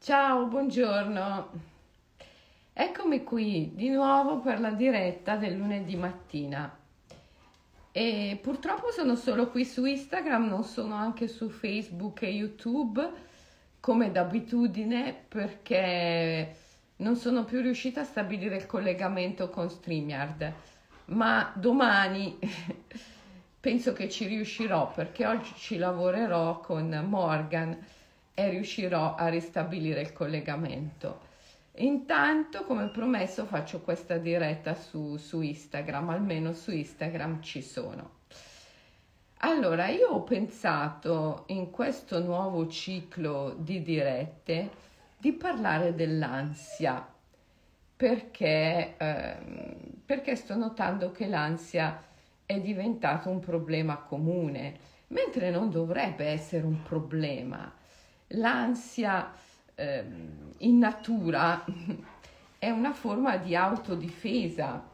Ciao, buongiorno. Eccomi qui di nuovo per la diretta del lunedì mattina. E purtroppo sono solo qui su Instagram, non sono anche su Facebook e YouTube come d'abitudine perché non sono più riuscita a stabilire il collegamento con StreamYard. Ma domani penso che ci riuscirò perché oggi ci lavorerò con Morgan e riuscirò a ristabilire il collegamento. Intanto, come promesso, faccio questa diretta su, su Instagram, almeno su Instagram ci sono. Allora, io ho pensato in questo nuovo ciclo di dirette di parlare dell'ansia perché, eh, perché sto notando che l'ansia è diventato un problema comune, mentre non dovrebbe essere un problema l'ansia eh, in natura è una forma di autodifesa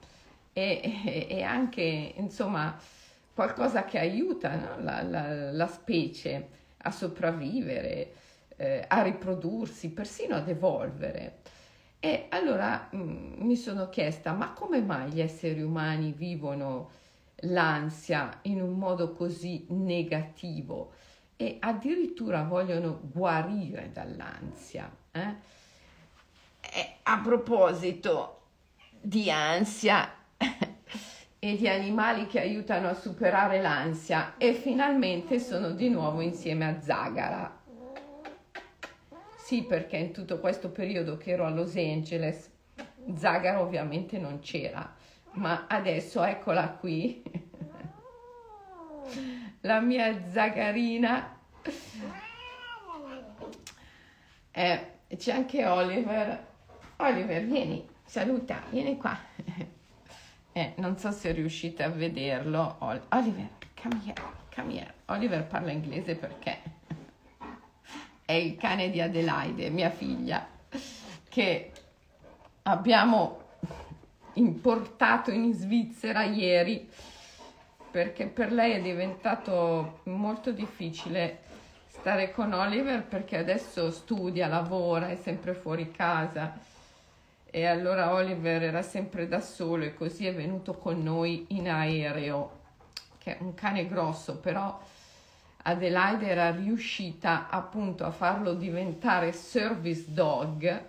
e, e anche insomma qualcosa che aiuta no? la, la, la, specie a sopravvivere, eh, a riprodursi, persino ad evolvere. E allora mh, mm, mi sono chiesta, ma come mai gli esseri umani vivono l'ansia in un modo così negativo? E addirittura vogliono guarire dall'ansia. Eh? A proposito di ansia e di animali che aiutano a superare l'ansia e finalmente sono di nuovo insieme a Zagara. Sì, perché in tutto questo periodo che ero a Los Angeles, Zagara ovviamente non c'era, ma adesso eccola qui la mia zagarina. Eh, c'è anche Oliver. Oliver, vieni, saluta, vieni qua. Eh, non so se riuscite a vederlo. Oliver, come here, come here. Oliver parla inglese perché è il cane di Adelaide, mia figlia, che abbiamo importato in Svizzera ieri perché per lei è diventato molto difficile stare con Oliver perché adesso studia, lavora, è sempre fuori casa. E allora Oliver era sempre da solo e così è venuto con noi in aereo, che è un cane grosso, però Adelaide era riuscita appunto a farlo diventare service dog.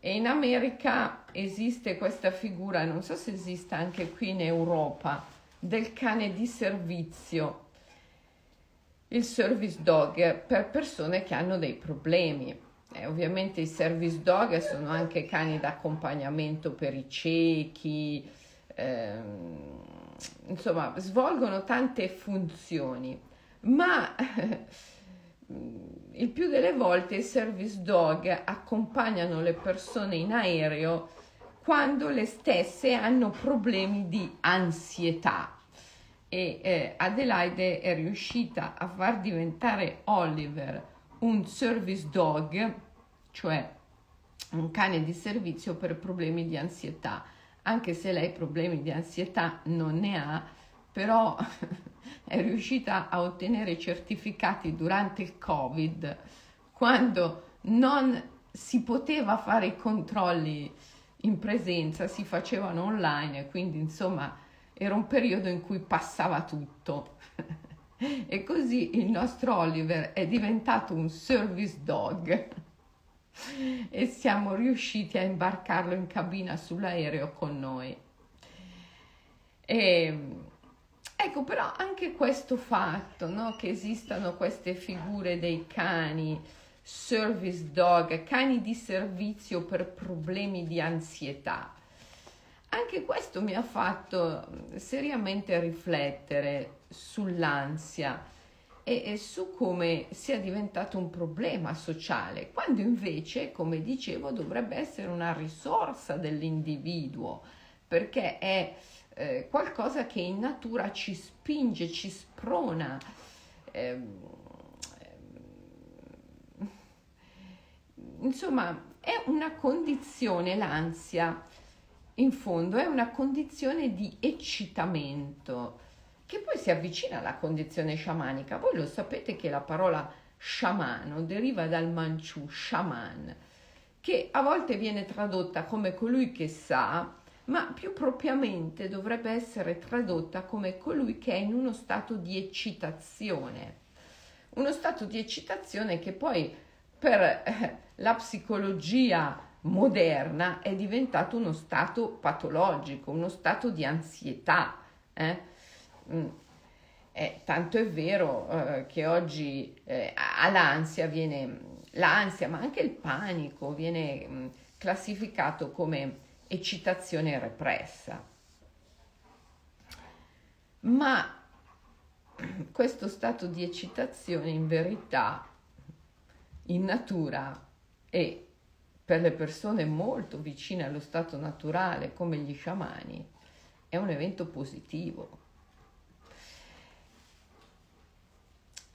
E in America esiste questa figura, non so se esista anche qui in Europa, del cane di servizio, il service dog per persone che hanno dei problemi. Eh, ovviamente i service dog sono anche cani d'accompagnamento per i ciechi, ehm, insomma, svolgono tante funzioni, ma il più delle volte i service dog accompagnano le persone in aereo quando le stesse hanno problemi di ansietà. E eh, Adelaide è riuscita a far diventare Oliver un service dog, cioè un cane di servizio per problemi di ansietà, anche se lei problemi di ansietà non ne ha, però è riuscita a ottenere certificati durante il Covid quando non si poteva fare i controlli in presenza si facevano online, quindi insomma era un periodo in cui passava tutto. e così il nostro Oliver è diventato un service dog e siamo riusciti a imbarcarlo in cabina sull'aereo con noi. E, ecco, però anche questo fatto no, che esistano queste figure dei cani service dog, cani di servizio per problemi di ansietà. Anche questo mi ha fatto seriamente riflettere sull'ansia e, e su come sia diventato un problema sociale, quando invece, come dicevo, dovrebbe essere una risorsa dell'individuo, perché è eh, qualcosa che in natura ci spinge, ci sprona. Eh, insomma, è una condizione, l'ansia, in fondo è una condizione di eccitamento che poi si avvicina alla condizione sciamanica. Voi lo sapete che la parola sciamano, deriva dal manciù shaman, che a volte viene tradotta come colui che sa, ma più propriamente dovrebbe essere tradotta come colui che è in uno stato di eccitazione. Uno stato di eccitazione che poi per eh, la psicologia moderna è diventato uno stato patologico, uno stato di ansietà. Eh? Mm. Eh, tanto è vero eh, che oggi eh, all'ansia viene, l'ansia, ma anche il panico viene mh, mm, classificato come eccitazione repressa. Ma questo stato di eccitazione in verità, in natura e per le persone molto vicine allo stato naturale come gli sciamani, è un evento positivo.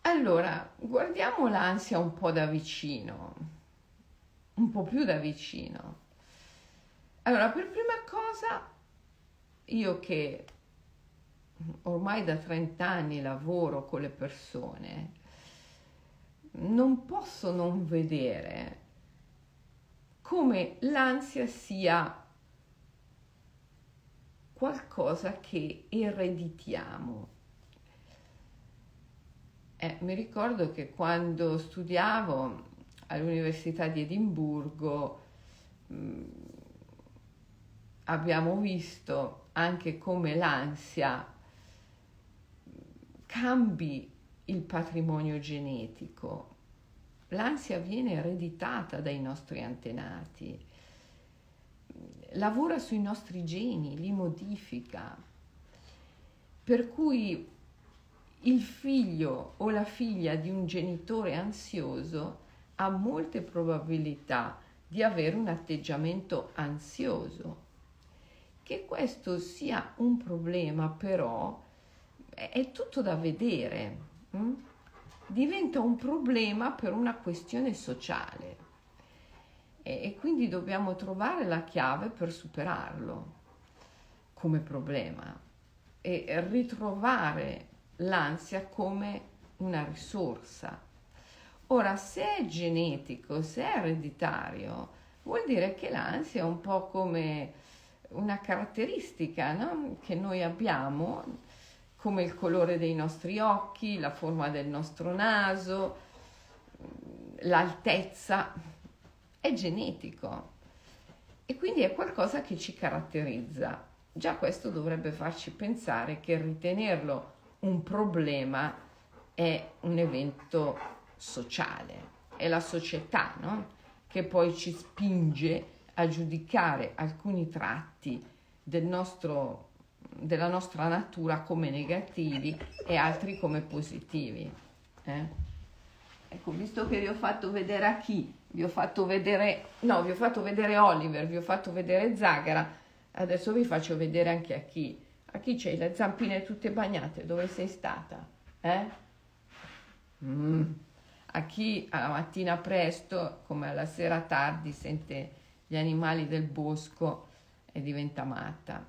Allora, guardiamo l'ansia un po' da vicino, un po' più da vicino. Allora, per prima cosa, io che ormai da 30 anni lavoro con le persone, non posso non vedere come l'ansia sia qualcosa che ereditiamo. Eh, mi ricordo che quando studiavo all'Università di Edimburgo mh, mm, abbiamo visto anche come l'ansia cambi il patrimonio genetico. L'ansia viene ereditata dai nostri antenati, lavora sui nostri geni, li modifica. Per cui il figlio o la figlia di un genitore ansioso ha molte probabilità di avere un atteggiamento ansioso che questo sia un problema però è tutto da vedere. Hm? Diventa un problema per una questione sociale e, e quindi dobbiamo trovare la chiave per superarlo come problema e ritrovare l'ansia come una risorsa. Ora, se è genetico, se è ereditario, vuol dire che l'ansia è un po' come una caratteristica no? che noi abbiamo, come il colore dei nostri occhi, la forma del nostro naso, l'altezza, è genetico e quindi è qualcosa che ci caratterizza. Già questo dovrebbe farci pensare che ritenerlo un problema è un evento sociale, è la società no? che poi ci spinge a giudicare alcuni tratti del nostro, della nostra natura come negativi e altri come positivi. Eh? Ecco, visto che vi ho fatto vedere a chi, vi ho fatto vedere, no, vi ho fatto vedere Oliver, vi ho fatto vedere Zagara, adesso vi faccio vedere anche a chi. A chi c'hai le zampine tutte bagnate? Dove sei stata? Eh? Mm. A chi alla mattina presto, come alla sera tardi, sente gli animali del bosco e diventa matta.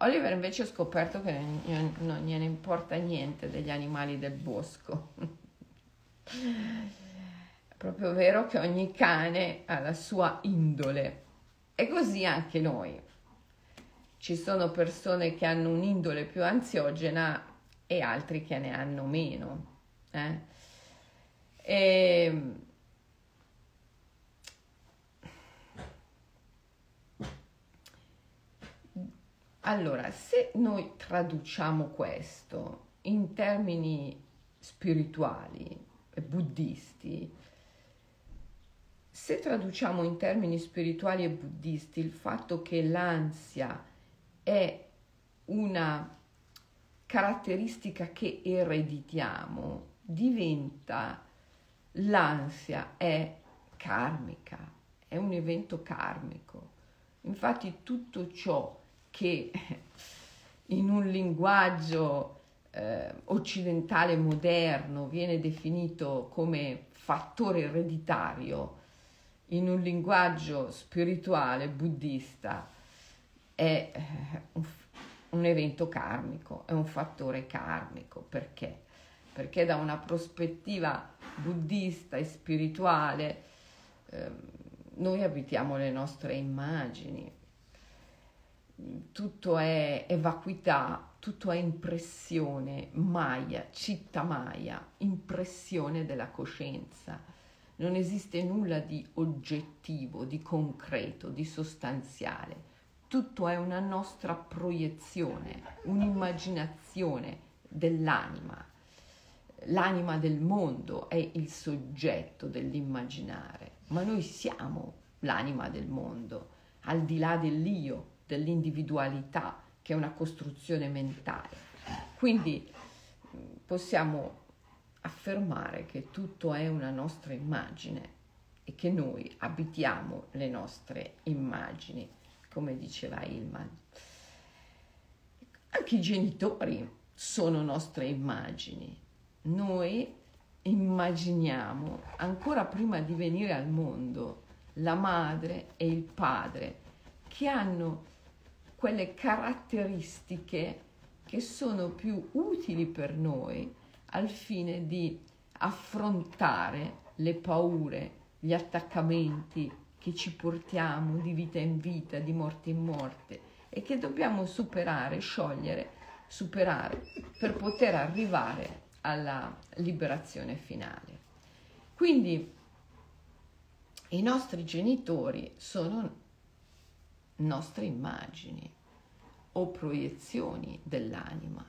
Oliver invece ha scoperto che non gliene importa niente degli animali del bosco. È proprio vero che ogni cane ha la sua indole e così anche noi. Ci sono persone che hanno un'indole più ansiogena e altri che ne hanno meno. Eh? E Allora, se noi traduciamo questo in termini spirituali e buddisti, se traduciamo in termini spirituali e buddisti il fatto che l'ansia è una caratteristica che ereditiamo, diventa l'ansia è karmica, è un evento karmico. Infatti tutto ciò che in un linguaggio eh, occidentale moderno viene definito come fattore ereditario, in un linguaggio spirituale buddista è eh, un, un evento karmico, è un fattore karmico. Perché? perché da una prospettiva buddista e spirituale eh, noi abitiamo le nostre immagini, tutto è, è vacuità, tutto è impressione, maya, citta maya, impressione della coscienza. Non esiste nulla di oggettivo, di concreto, di sostanziale. Tutto è una nostra proiezione, un'immaginazione dell'anima. L'anima del mondo è il soggetto dell'immaginare, ma noi siamo l'anima del mondo, al di là dell'io, dell'individualità, che è una costruzione mentale. Quindi possiamo affermare che tutto è una nostra immagine e che noi abitiamo le nostre immagini, come diceva Ilman. Anche i genitori sono nostre immagini. Noi immaginiamo, ancora prima di venire al mondo, la madre e il padre che hanno quelle caratteristiche che sono più utili per noi al fine di affrontare le paure, gli attaccamenti che ci portiamo di vita in vita, di morte in morte e che dobbiamo superare, sciogliere, superare per poter arrivare alla liberazione finale. Quindi i nostri genitori sono nostre immagini o proiezioni dell'anima.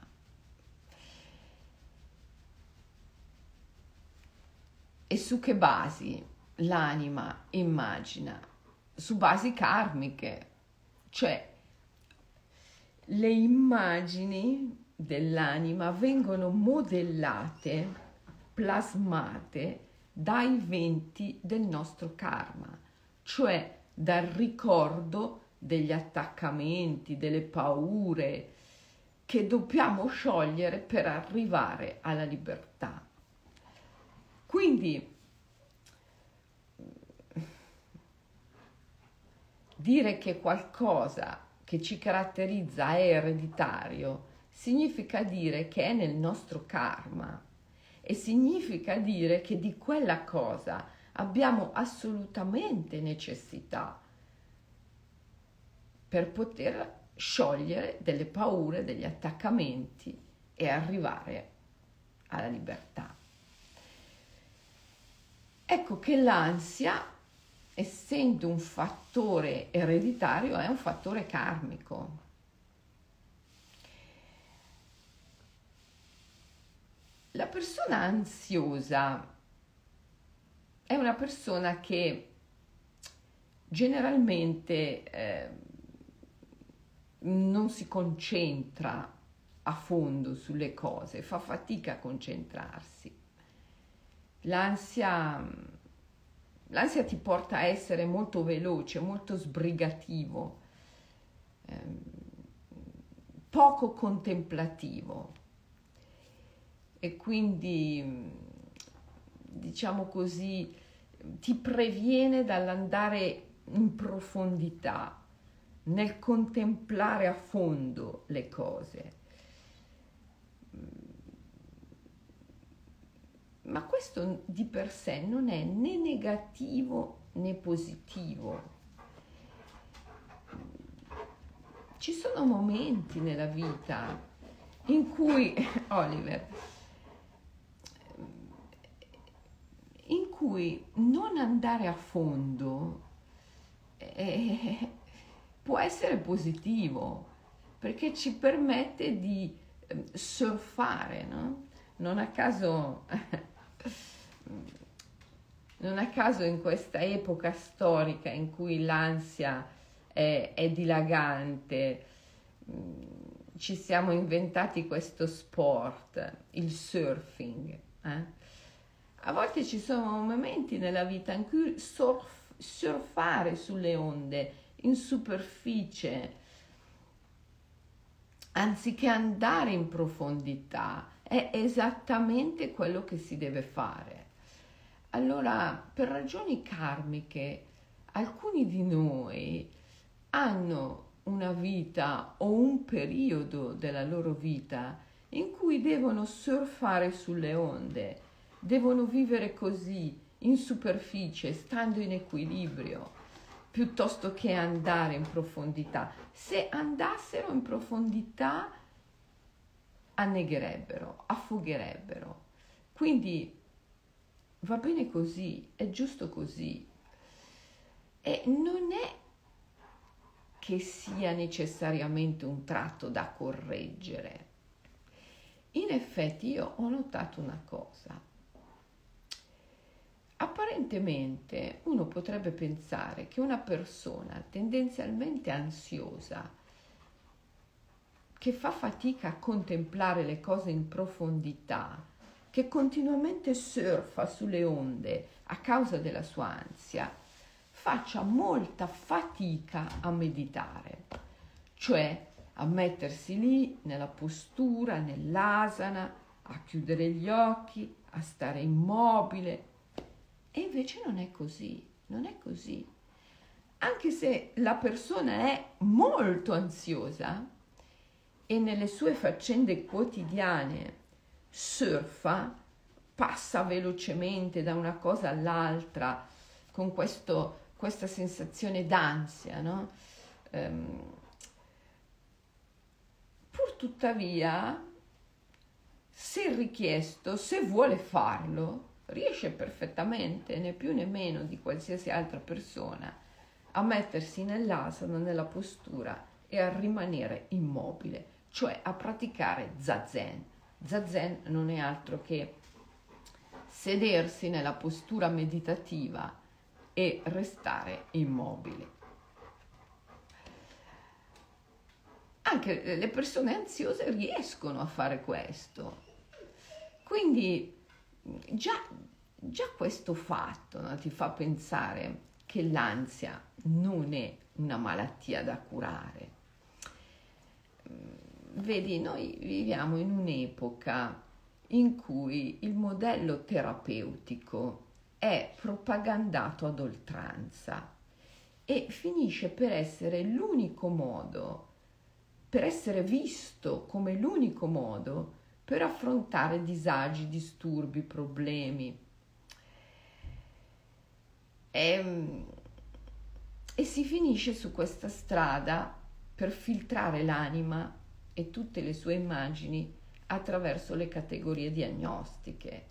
E su che basi l'anima immagina? Su basi karmiche, cioè le immagini dell'anima vengono modellate, plasmate dai venti del nostro karma, cioè dal ricordo degli attaccamenti, delle paure che dobbiamo sciogliere per arrivare alla libertà. Quindi dire che qualcosa che ci caratterizza è ereditario significa dire che è nel nostro karma e significa dire che di quella cosa abbiamo assolutamente necessità per poter sciogliere delle paure, degli attaccamenti e arrivare alla libertà. Ecco che l'ansia, essendo un fattore ereditario, è un fattore karmico. La persona ansiosa è una persona che generalmente eh, non si concentra a fondo sulle cose, fa fatica a concentrarsi. L'ansia, l'ansia ti porta a essere molto veloce, molto sbrigativo, ehm, poco contemplativo e quindi, diciamo così, ti previene dall'andare in profondità nel contemplare a fondo le cose. Ma questo di per sé non è né negativo né positivo. Ci sono momenti nella vita in cui, Oliver, in cui non andare a fondo è, può essere positivo perché ci permette di ehm, surfare, no? Non a caso, non a caso in questa epoca storica in cui l'ansia è, è dilagante, mm, ci siamo inventati questo sport, il surfing. Eh? A volte ci sono momenti nella vita in cui surf, surfare sulle onde in superficie, anziché andare in profondità, è esattamente quello che si deve fare. Allora, per ragioni karmiche, alcuni di noi hanno una vita o un periodo della loro vita in cui devono surfare sulle onde, devono vivere così, in superficie, stando in equilibrio, piuttosto che andare in profondità. Se andassero in profondità, annegherebbero, affogherebbero. Quindi va bene così, è giusto così. E non è che sia necessariamente un tratto da correggere. In effetti io ho notato una cosa. Apparentemente uno potrebbe pensare che una persona tendenzialmente ansiosa, che fa fatica a contemplare le cose in profondità, che continuamente surfa sulle onde a causa della sua ansia, faccia molta fatica a meditare, cioè a mettersi lì nella postura, nell'asana, a chiudere gli occhi, a stare immobile, e invece non è così, non è così. Anche se la persona è molto ansiosa e nelle sue faccende quotidiane surfa, passa velocemente da una cosa all'altra con questo, questa sensazione d'ansia, no? Um, pur tuttavia, se richiesto, se vuole farlo, riesce perfettamente, né più né meno di qualsiasi altra persona, a mettersi nell'asana, nella postura e a rimanere immobile, cioè a praticare zazen. Zazen non è altro che sedersi nella postura meditativa e restare immobili. Anche le persone ansiose riescono a fare questo. Quindi già, già questo fatto no, ti fa pensare che l'ansia non è una malattia da curare. Mm, vedi, noi viviamo in un'epoca in cui il modello terapeutico è propagandato ad oltranza e finisce per essere l'unico modo, per essere visto come l'unico modo per affrontare disagi, disturbi, problemi. E, ehm, e si finisce su questa strada per filtrare l'anima e tutte le sue immagini attraverso le categorie diagnostiche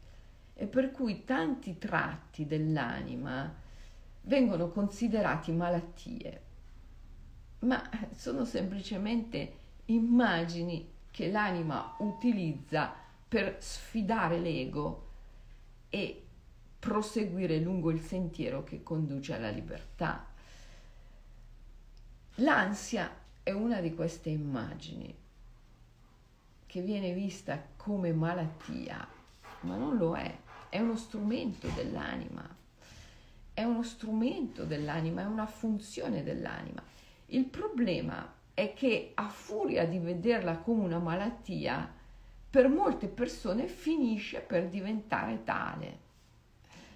e per cui tanti tratti dell'anima vengono considerati malattie, ma sono semplicemente immagini che l'anima utilizza per sfidare l'ego e proseguire lungo il sentiero che conduce alla libertà. L'ansia è una di queste immagini che viene vista come malattia, ma non lo è, è uno strumento dell'anima, è uno strumento dell'anima, è una funzione dell'anima. Il problema è che a furia di vederla come una malattia, per molte persone finisce per diventare tale.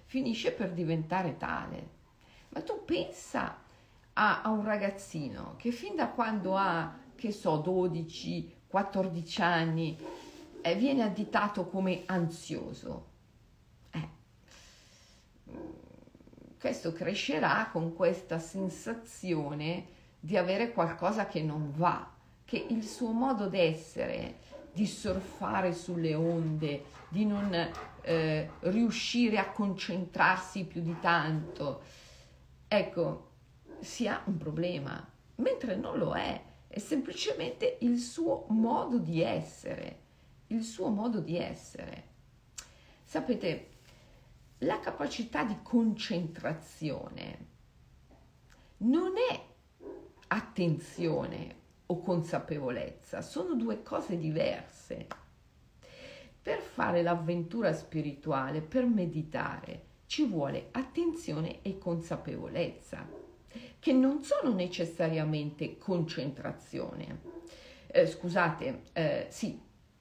Finisce per diventare tale. Ma tu pensa a, a un ragazzino che fin da quando ha, che so, 12, 14 anni, eh, viene additato come ansioso. Eh. Questo crescerà con questa sensazione di avere qualcosa che non va, che il suo modo d'essere, di surfare sulle onde, di non eh, riuscire a concentrarsi più di tanto, ecco, sia un problema, mentre non lo è, è semplicemente il suo modo di essere, il suo modo di essere. Sapete, la capacità di concentrazione non è attenzione o consapevolezza, sono due cose diverse. Per fare l'avventura spirituale, per meditare, ci vuole attenzione e consapevolezza, che non sono necessariamente concentrazione. Eh, scusate, eh, sì,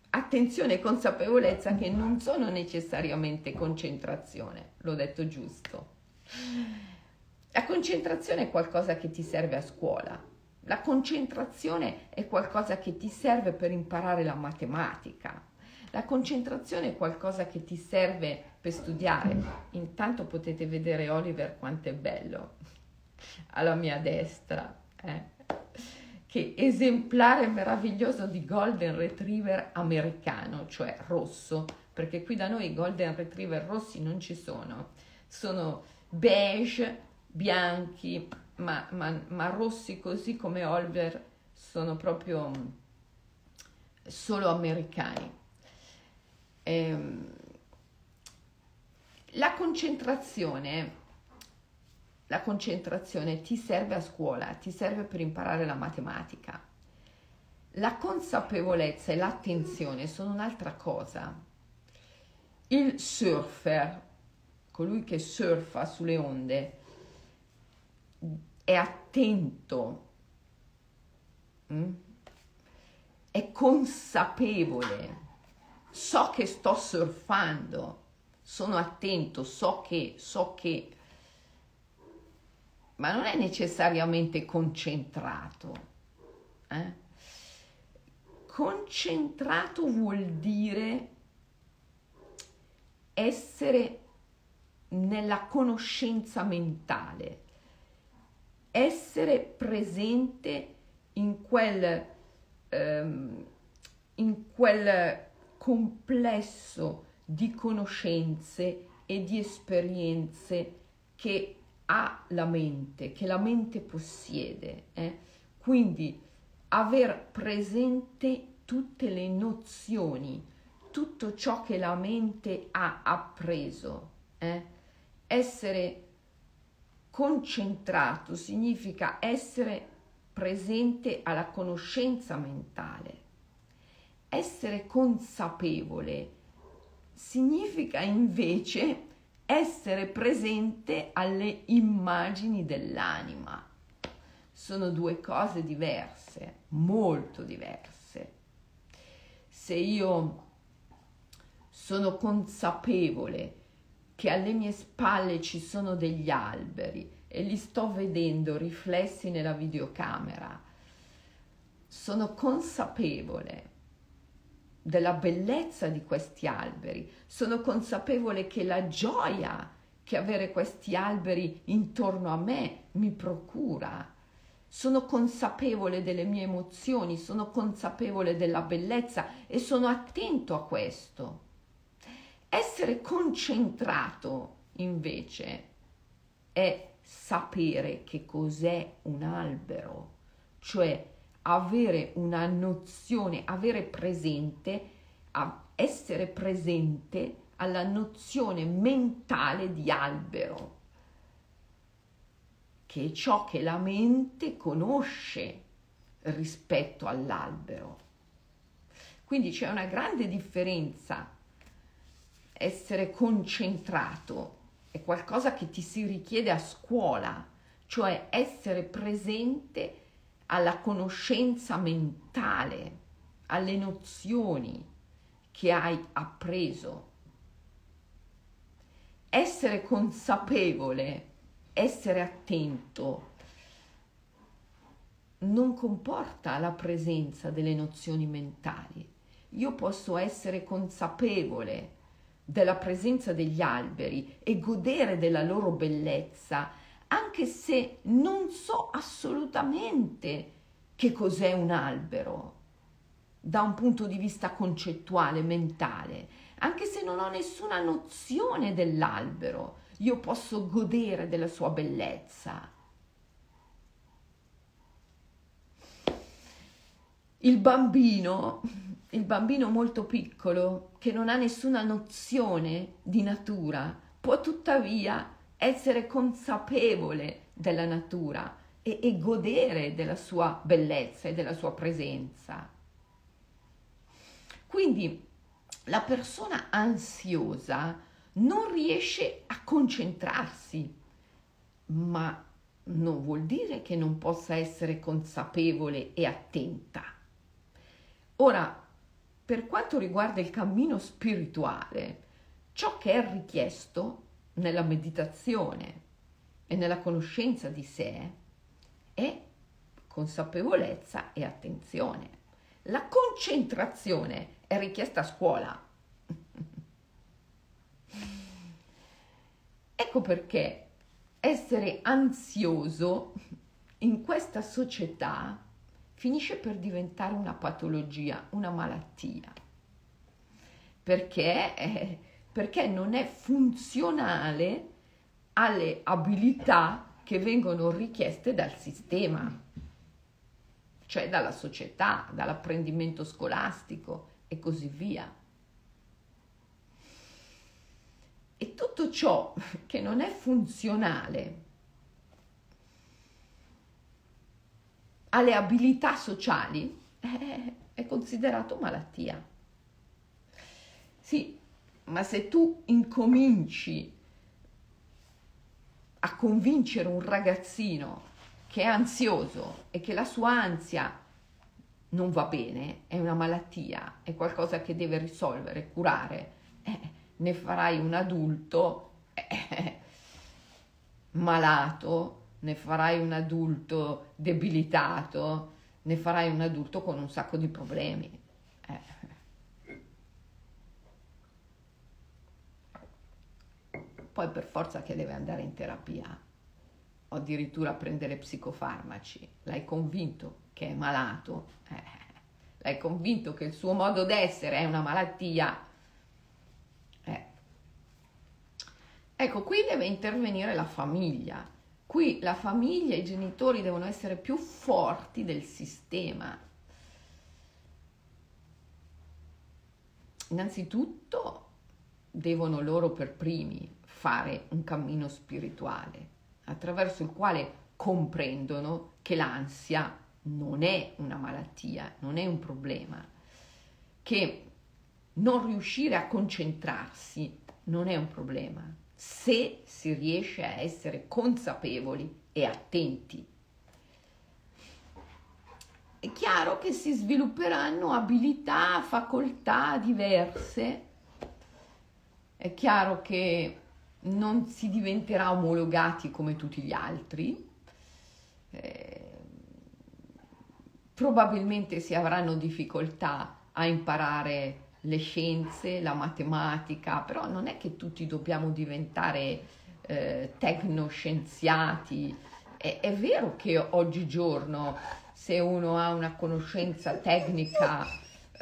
attenzione e consapevolezza che non sono necessariamente concentrazione, l'ho detto giusto. La concentrazione è qualcosa che ti serve a scuola, La concentrazione è qualcosa che ti serve per imparare la matematica. La concentrazione è qualcosa che ti serve per studiare. Intanto potete vedere Oliver quanto è bello alla mia destra. Eh? Che esemplare meraviglioso di Golden Retriever americano, cioè rosso, perché qui da noi i Golden Retriever rossi non ci sono. Sono beige, bianchi, ma, ma, ma rossi così come Oliver sono proprio solo americani. Ehm, la concentrazione, la concentrazione ti serve a scuola, ti serve per imparare la matematica. La consapevolezza e l'attenzione sono un'altra cosa. Il surfer, colui che surfa sulle onde, è attento, mm? è consapevole, so che sto surfando, sono attento, so che, so che, ma non è necessariamente concentrato. Eh? Concentrato vuol dire essere nella conoscenza mentale, essere presente in quel, um, in quel complesso di conoscenze e di esperienze che ha la mente, che la mente possiede. Eh? Quindi aver presente tutte le nozioni, tutto ciò che la mente ha appreso. Eh? Essere concentrato significa essere presente alla conoscenza mentale. Essere consapevole significa invece essere presente alle immagini dell'anima. Sono due cose diverse, molto diverse. Se io sono consapevole che alle mie spalle ci sono degli alberi e li sto vedendo riflessi nella videocamera. Sono consapevole della bellezza di questi alberi, sono consapevole che la gioia che avere questi alberi intorno a me mi procura. Sono consapevole delle mie emozioni, sono consapevole della bellezza e sono attento a questo. Essere concentrato invece è sapere che cos'è un albero, cioè avere una nozione, avere presente, essere presente alla nozione mentale di albero, che è ciò che la mente conosce rispetto all'albero. Quindi c'è una grande differenza essere concentrato, è qualcosa che ti si richiede a scuola, cioè essere presente alla conoscenza mentale, alle nozioni che hai appreso. Essere consapevole, essere attento, non comporta la presenza delle nozioni mentali. Io posso essere consapevole della presenza degli alberi e godere della loro bellezza, anche se non so assolutamente che cos'è un albero da un punto di vista concettuale, mentale, anche se non ho nessuna nozione dell'albero, io posso godere della sua bellezza. Il bambino il bambino molto piccolo che non ha nessuna nozione di natura può tuttavia essere consapevole della natura e, e godere della sua bellezza e della sua presenza. Quindi la persona ansiosa non riesce a concentrarsi, ma non vuol dire che non possa essere consapevole e attenta. Ora, per quanto riguarda il cammino spirituale, ciò che è richiesto nella meditazione e nella conoscenza di sé è consapevolezza e attenzione. La concentrazione è richiesta a scuola. ecco perché essere ansioso in questa società finisce per diventare una patologia, una malattia, perché, eh, perché non è funzionale alle abilità che vengono richieste dal sistema, cioè dalla società, dall'apprendimento scolastico e così via. E tutto ciò che non è funzionale alle abilità sociali è, è considerato malattia. Sì, ma se tu incominci a convincere un ragazzino che è ansioso e che la sua ansia non va bene, è una malattia, è qualcosa che deve risolvere, curare, eh, ne farai un adulto eh, malato ne farai un adulto debilitato, ne farai un adulto con un sacco di problemi. Eh. Poi per forza che deve andare in terapia o addirittura prendere psicofarmaci. L'hai convinto che è malato, eh. l'hai convinto che il suo modo d'essere è una malattia. Eh. Ecco, qui deve intervenire la famiglia Qui la famiglia e i genitori devono essere più forti del sistema. Innanzitutto devono loro per primi fare un cammino spirituale attraverso il quale comprendono che l'ansia non è una malattia, non è un problema, che non riuscire a concentrarsi non è un problema, se si riesce a essere consapevoli e attenti. È chiaro che si svilupperanno abilità, facoltà diverse, è chiaro che non si diventerà omologati come tutti gli altri, eh, probabilmente si avranno difficoltà a imparare le scienze, la matematica, però non è che tutti dobbiamo diventare eh, tecnoscienziati. È, è vero che oggigiorno se uno ha una conoscenza tecnica,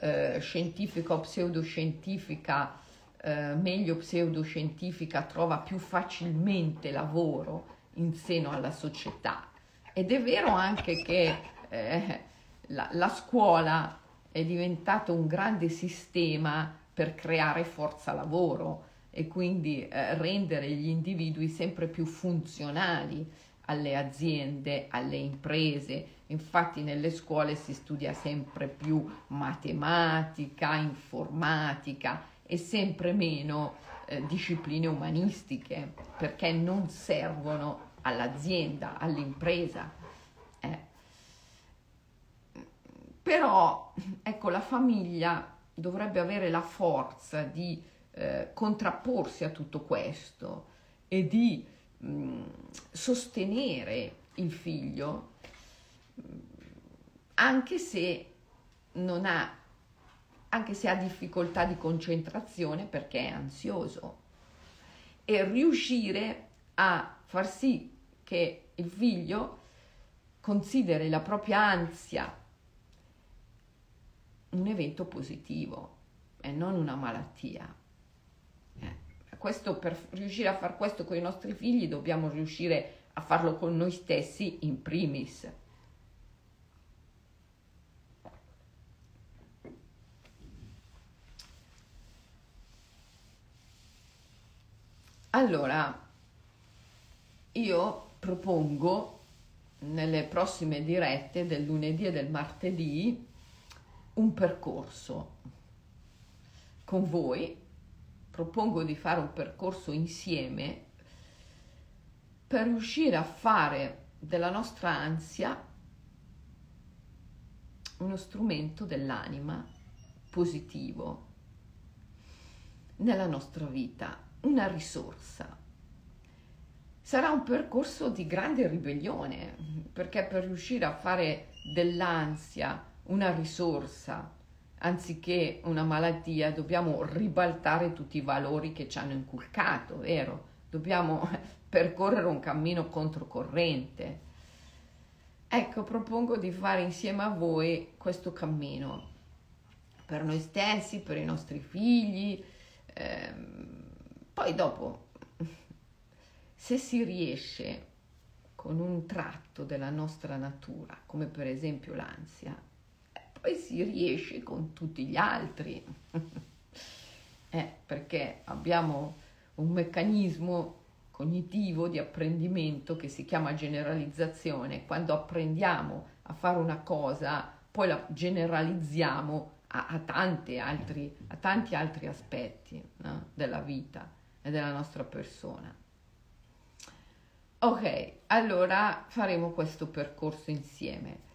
eh, scientifica o pseudoscientifica, eh, meglio pseudoscientifica, trova più facilmente lavoro in seno alla società. Ed è vero anche che eh, la, la scuola è diventato un grande sistema per creare forza lavoro e quindi eh, rendere gli individui sempre più funzionali alle aziende, alle imprese. Infatti nelle scuole si studia sempre più matematica, informatica e sempre meno eh, discipline umanistiche perché non servono all'azienda, all'impresa. Eh. Però, ecco, la famiglia dovrebbe avere la forza di eh, contrapporsi a tutto questo e di mh, mm, sostenere il figlio, anche se non ha, anche se ha difficoltà di concentrazione perché è ansioso, e riuscire a far sì che il figlio consideri la propria ansia un evento positivo e non una malattia. Eh, questo, per riuscire a fare questo con i nostri figli dobbiamo riuscire a farlo con noi stessi in primis. Allora, io propongo nelle prossime dirette del lunedì e del martedì un percorso con voi, propongo di fare un percorso insieme per riuscire a fare della nostra ansia uno strumento dell'anima positivo nella nostra vita, una risorsa. sarà un percorso di grande ribellione, perché per riuscire a fare dell'ansia una risorsa, anziché una malattia, dobbiamo ribaltare tutti i valori che ci hanno inculcato, vero? Dobbiamo percorrere un cammino controcorrente. Ecco, propongo di fare insieme a voi questo cammino per noi stessi, per i nostri figli. Ehm, poi dopo, se si riesce con un tratto della nostra natura, come per esempio l'ansia, poi si riesce con tutti gli altri. eh, perché abbiamo un meccanismo cognitivo di apprendimento che si chiama generalizzazione. Quando apprendiamo a fare una cosa, poi la generalizziamo a, a, altri, a tanti altri aspetti no? della vita e della nostra persona. Ok, allora faremo questo percorso insieme.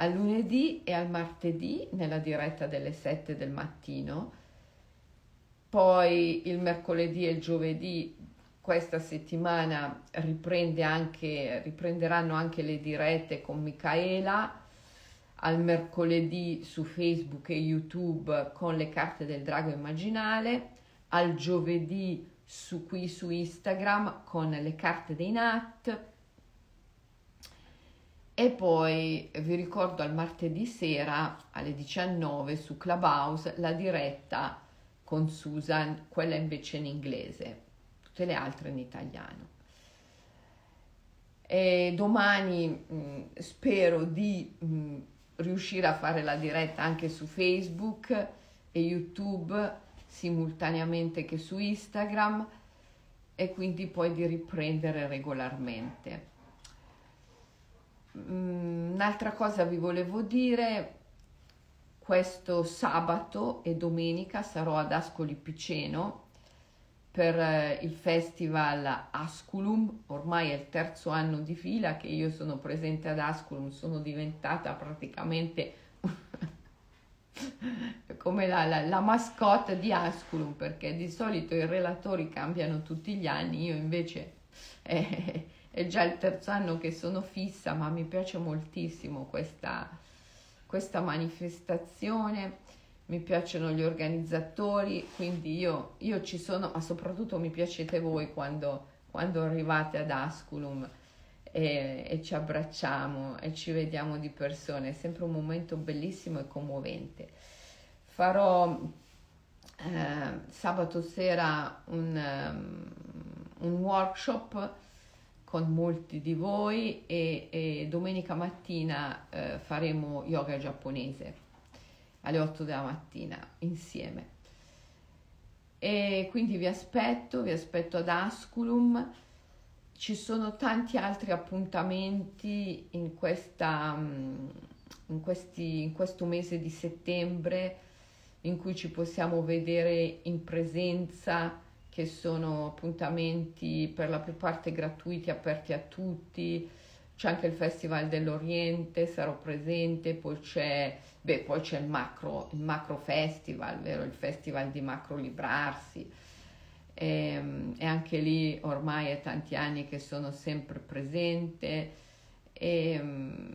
Al lunedì e al martedì nella diretta delle 7 del mattino, poi il mercoledì e il giovedì questa settimana riprende anche, riprenderanno anche le dirette con Micaela. Al mercoledì su Facebook e YouTube con le carte del drago immaginale, al giovedì su, qui su Instagram con le carte dei Nat e poi vi ricordo al martedì sera alle 19 su Clubhouse la diretta con Susan, quella invece in inglese, tutte le altre in italiano. E domani mh, spero di mh, riuscire a fare la diretta anche su Facebook e YouTube simultaneamente che su Instagram e quindi poi di riprendere regolarmente. Mm, un'altra cosa vi volevo dire, questo sabato e domenica sarò ad Ascoli Piceno per eh, il festival Asculum, ormai è il terzo anno di fila che io sono presente ad Asculum, sono diventata praticamente come la, la, la, mascotte di Asculum perché di solito i relatori cambiano tutti gli anni, io invece è, è già il terzo anno che sono fissa, ma mi piace moltissimo questa, questa manifestazione mi piacciono gli organizzatori, quindi io, io ci sono, ma soprattutto mi piacete voi quando, quando arrivate ad Asculum e, e, ci abbracciamo e ci vediamo di persona, è sempre un momento bellissimo e commovente. Farò eh, sabato sera un, um, un, workshop con molti di voi e, e domenica mattina eh, faremo yoga giapponese alle 8 della mattina insieme. E quindi vi aspetto, vi aspetto ad Asculum. Ci sono tanti altri appuntamenti in, questa, mm, in, questi, in questo mese di settembre in cui ci possiamo vedere in presenza, che sono appuntamenti per la più parte gratuiti, aperti a tutti. C'è anche il Festival dell'Oriente, sarò presente, poi c'è Beh, poi c'è il macro, il macro festival, vero? il festival di macro librarsi. E, ehm, e, anche lì ormai è tanti anni che sono sempre presente e, ehm,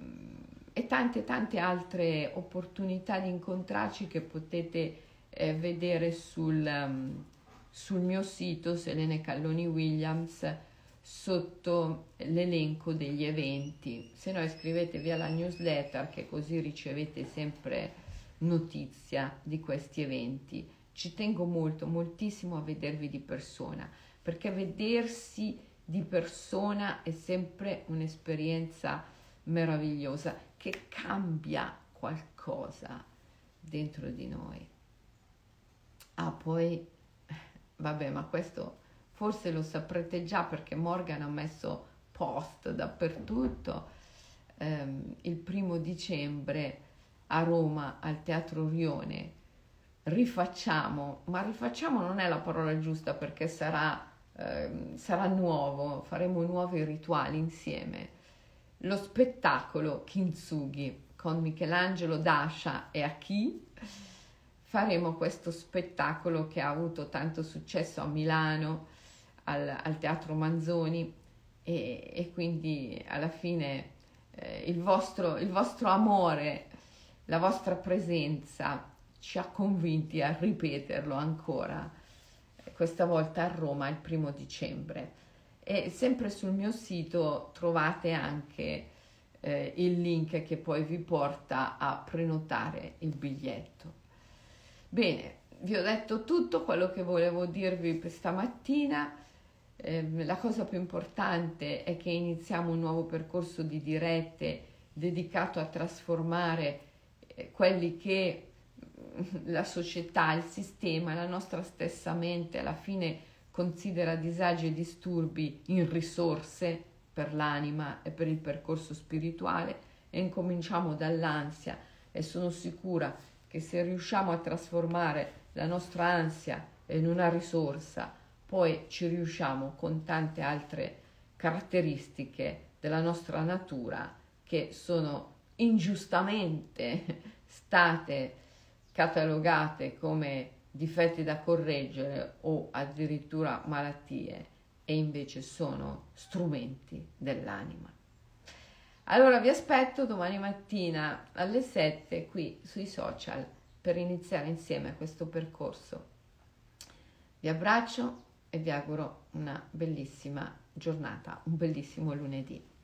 e tante tante altre opportunità di incontrarci che potete eh, vedere sul, um, sul mio sito Selene Calloni Williams sotto l'elenco degli eventi, se no iscrivetevi alla newsletter che così ricevete sempre notizia di questi eventi. Ci tengo molto, moltissimo a vedervi di persona, perché vedersi di persona è sempre un'esperienza meravigliosa che cambia qualcosa dentro di noi. Ah, poi, vabbè, ma questo forse lo saprete già perché Morgan ha messo post dappertutto. Um, il primo dicembre a Roma al Teatro Rione rifacciamo, ma rifacciamo non è la parola giusta perché sarà, um, sarà nuovo, faremo nuovi rituali insieme. Lo spettacolo Kintsugi con Michelangelo Dasha e Aki faremo questo spettacolo che ha avuto tanto successo a Milano al, al Teatro Manzoni e, e quindi alla fine eh, il, vostro, il vostro amore, la vostra presenza ci ha convinti a ripeterlo ancora, questa volta a Roma il primo dicembre. E sempre sul mio sito trovate anche eh, il link che poi vi porta a prenotare il biglietto. Bene, vi ho detto tutto quello che volevo dirvi questa mattina. Eh, la cosa più importante è che iniziamo un nuovo percorso di dirette dedicato a trasformare eh, quelli che mm, la società, il sistema, la nostra stessa mente alla fine considera disagi e disturbi in risorse per l'anima e per il percorso spirituale e incominciamo dall'ansia e sono sicura che se riusciamo a trasformare la nostra ansia in una risorsa, poi ci riusciamo con tante altre caratteristiche della nostra natura che sono ingiustamente state catalogate come difetti da correggere o addirittura malattie e invece sono strumenti dell'anima. Allora vi aspetto domani mattina alle 7 qui sui social per iniziare insieme questo percorso. Vi abbraccio e vi auguro una bellissima giornata, un bellissimo lunedì.